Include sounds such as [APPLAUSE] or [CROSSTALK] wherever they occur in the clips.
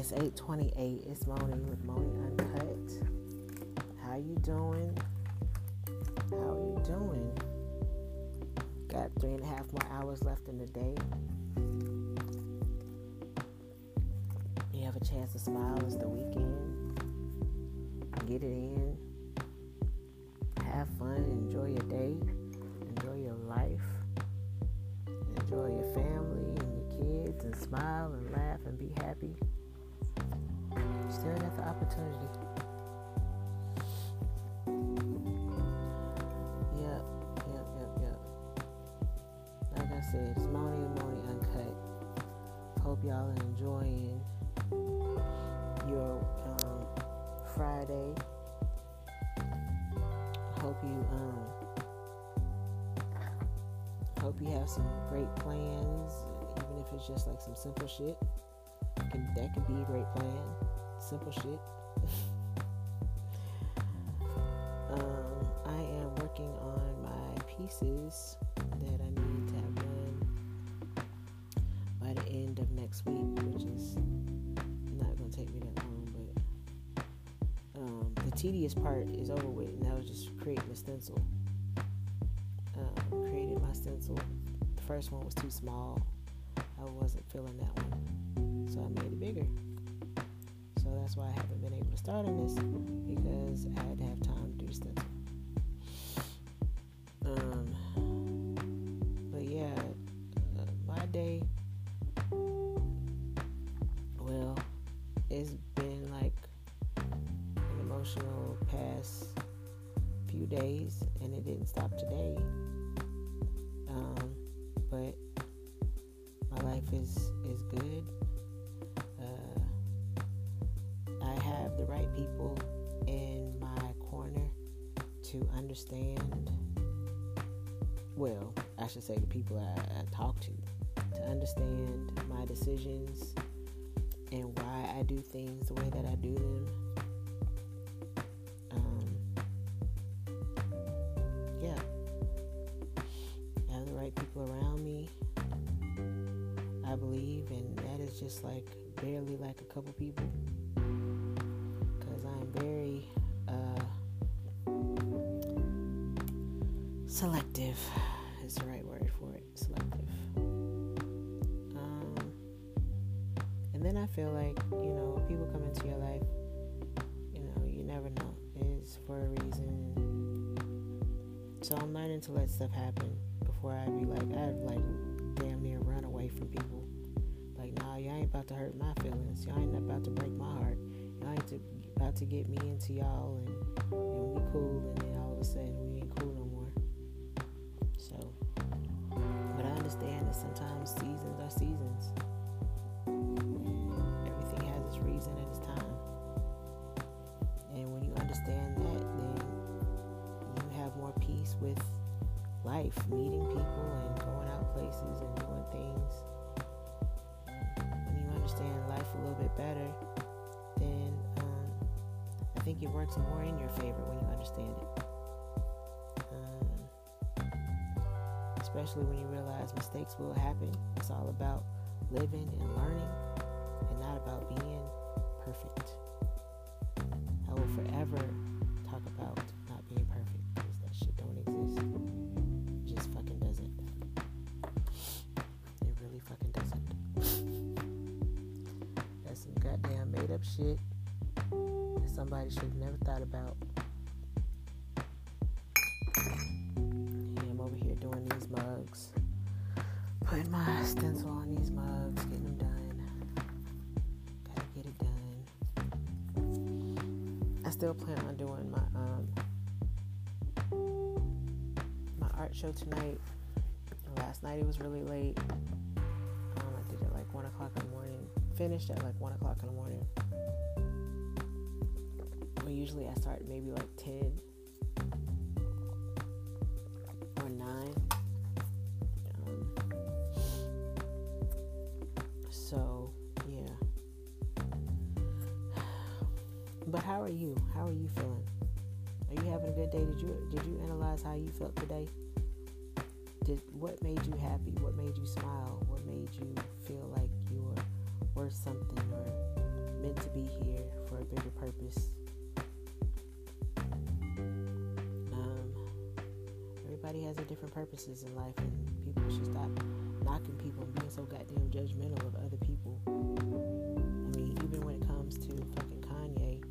It's 828. It's Moni with Moni Uncut. How you doing? How you doing? Got three and a half more hours left in the day. You have a chance to smile. It's the weekend. Get it in. Have fun. Enjoy your day. Enjoy your life. Enjoy your family and your kids and smile and laugh and be happy. You still have the opportunity. Yep, yep, yep, yep. Like I said, it's Moni and Moni Uncut. Hope y'all are enjoying your um, Friday. Hope you um hope you have some great plans, even if it's just like some simple shit. Can, that can be a great plan. Simple shit. [LAUGHS] um, I am working on my pieces that I need to have done by the end of next week, which is not going to take me that long, but um, the tedious part is over with. And now it's just creating a stencil. Um, created my stencil. The first one was too small. I wasn't feeling that one, so I made it bigger. That's why I haven't been able to start on this because I had to have time to do stuff. Um, but yeah, uh, my day. Well, it's been like an emotional past few days, and it didn't stop today. Um, but my life is is good. Have the right people in my corner to understand. Well, I should say the people I, I talk to to understand my decisions and why I do things the way that I do them. Um, yeah, I have the right people around me. I believe, and that is just like barely like a couple people So I'm learning to let stuff happen before I be like I'd like damn near run away from people. Like, nah, y'all ain't about to hurt my feelings. Y'all ain't about to break my heart. Y'all ain't to, about to get me into y'all and, and we cool and then all of a sudden we ain't cool no more. So, but I understand that sometimes seasons are seasons. And everything has its reason and its time. And when you understand life, meeting people and going out places and doing things. When you understand life a little bit better, then um, I think it works more in your favor when you understand it. Um, especially when you realize mistakes will happen. It's all about living and learning and not about being perfect. I will forever talk about not being perfect up shit that somebody should have never thought about. Yeah, I'm over here doing these mugs. Putting my stencil on these mugs, getting them done. Gotta get it done. I still plan on doing my um my art show tonight. Last night it was really late. Um, I did it like one o'clock in the morning. Finished at like one o'clock in the morning. Usually I start maybe like ten or nine. Um, so yeah. [SIGHS] But how are you? How are you feeling? Are you having a good day? Did you did you analyze how you felt today? Did what made you happy? What made you smile? What made you has different purposes in life, and people should stop knocking people and being so goddamn judgmental of other people. I mean, even when it comes to fucking Kanye,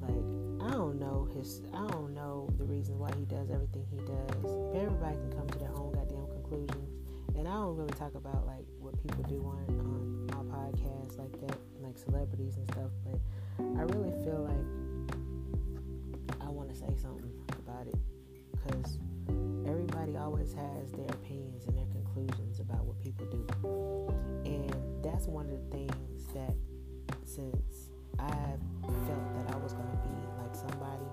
like I don't know his, I don't know the reason why he does everything he does. Everybody can come to their own goddamn conclusions, and I don't really talk about like what people do on on my podcast like that, like celebrities and stuff. But I really feel like I want to say something about it because everybody always has their opinions and their conclusions about what people do. And that's one of the things that since I felt that I was going to be like somebody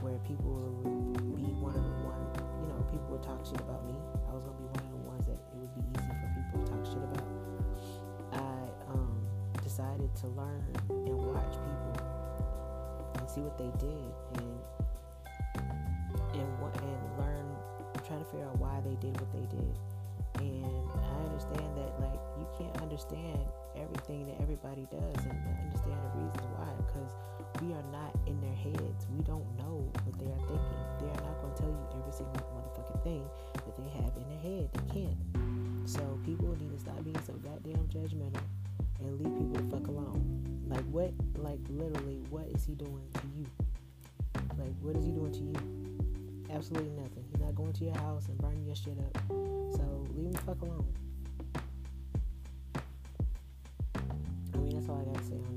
where people would be one of the one, you know, people would talk shit about me. I was going to be one of the ones that it would be easy for people to talk shit about. I um, decided to learn and watch people and see what they did and figure out why they did what they did. And I understand that like you can't understand everything that everybody does and understand the reasons why because we are not in their heads. We don't know what they are thinking. They are not going to tell you every single motherfucking thing that they have in their head. They can't. So people need to stop being so goddamn judgmental and leave people the fuck alone. Like what? Like literally, what is he doing to you? Like what is he doing to you? Absolutely nothing. He's not going to your house and burning your shit up. So leave him the fuck alone. I mean, that's all I gotta say on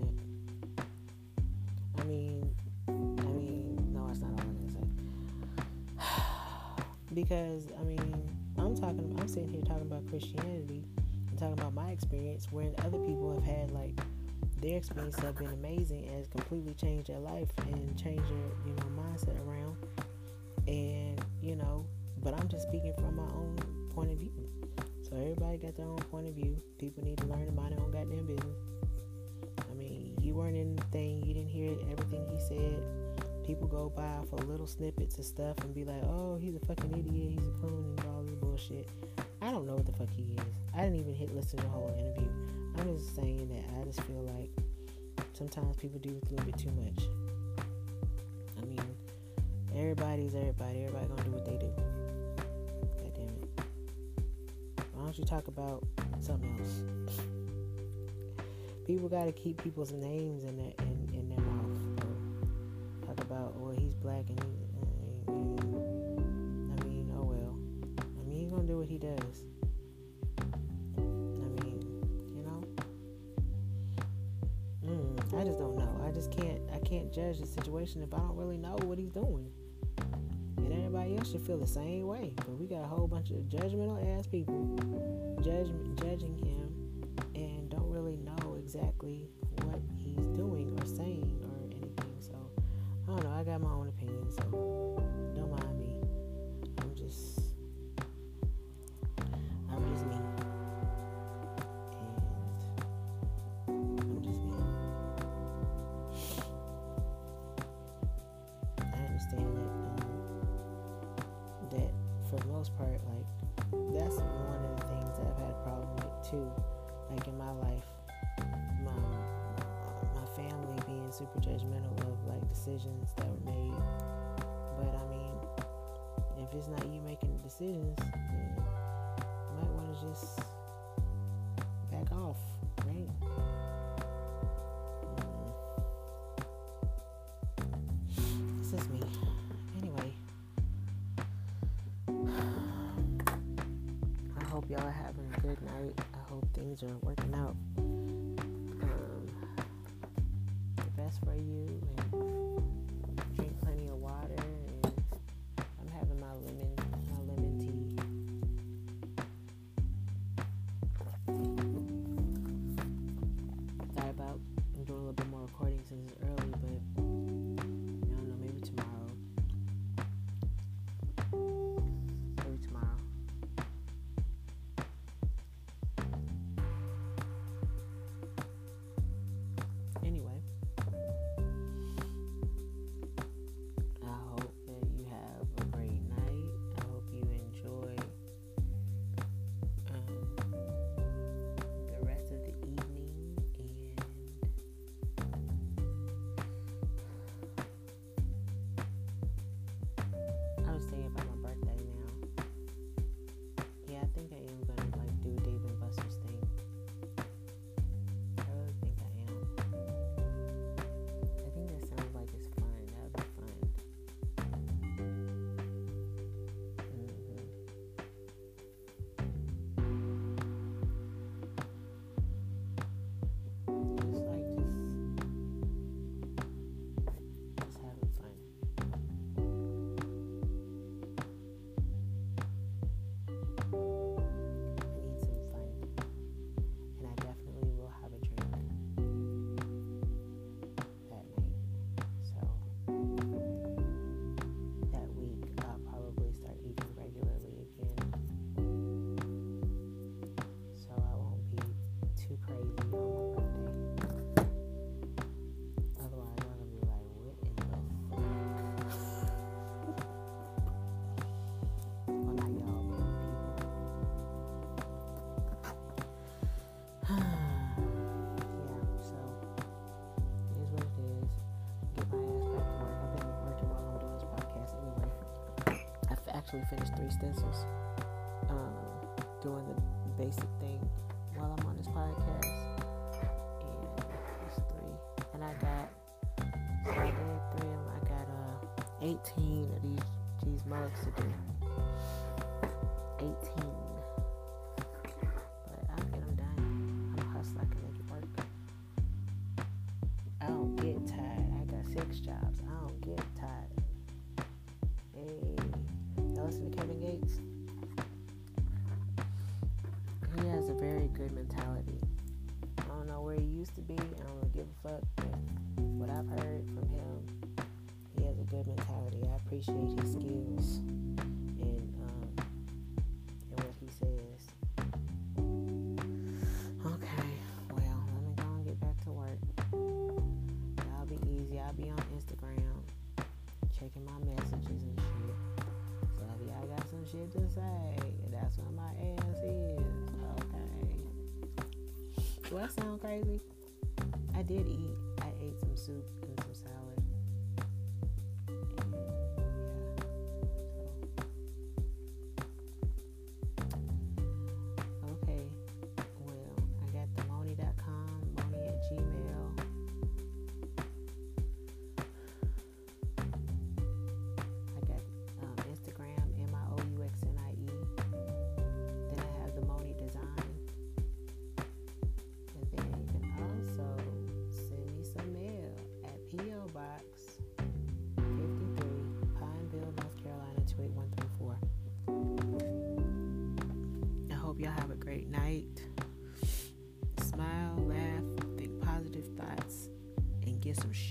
that. I mean, I mean, no, that's not all I gotta say. [SIGHS] because I mean, I'm talking, I'm sitting here talking about Christianity and talking about my experience, when other people have had like their experience have been amazing and has completely changed their life and changed their, you know, mindset around but i'm just speaking from my own point of view. So everybody got their own point of view. People need to learn to mind their own goddamn business. I mean you weren't in the thing. You didn't hear everything he said. People go by for little snippets of stuff and be like oh he's a fucking idiot. He's a coon and all this bullshit. I don't know what the fuck he is. I didn't even hit listen to the whole interview. I'm just saying that i just feel like sometimes people do a little bit too much. I mean Everybody's everybody. Everybody gonna do what they do. Don't you talk about something else? People gotta keep people's names in their in, in their mouth. Talk about oh he's black and he. I mean, oh well. I mean, he's gonna do what he does. I mean, you know. Mm, I just don't know. I just can't. I can't judge the situation if I don't really know what he's doing everybody else should feel the same way. But we got a whole bunch of judgmental ass people judge, judging him and don't really know exactly too. Like in my life, my my family being super judgmental of like decisions that were made. But I mean, if it's not you making the decisions, then you might want to just back off, right? Mm. This is me. Anyway, [SIGHS] I hope y'all are having hope things are working out actually finished three stencils. Um, doing the basic thing while I'm on this podcast. And it's three. And I got so I did three of them. I got uh 18 of these these mugs to do. 18. Good mentality. I don't know where he used to be. I don't really give a fuck. But what I've heard from him, he has a good mentality. I appreciate his skills and um, and what he says. Okay, well, let me go and get back to work. I'll be easy. I'll be on Instagram, checking my messages and shit. So if y'all got some shit to say, I sound crazy? I did eat. I ate some soup and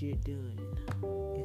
Smile, laugh,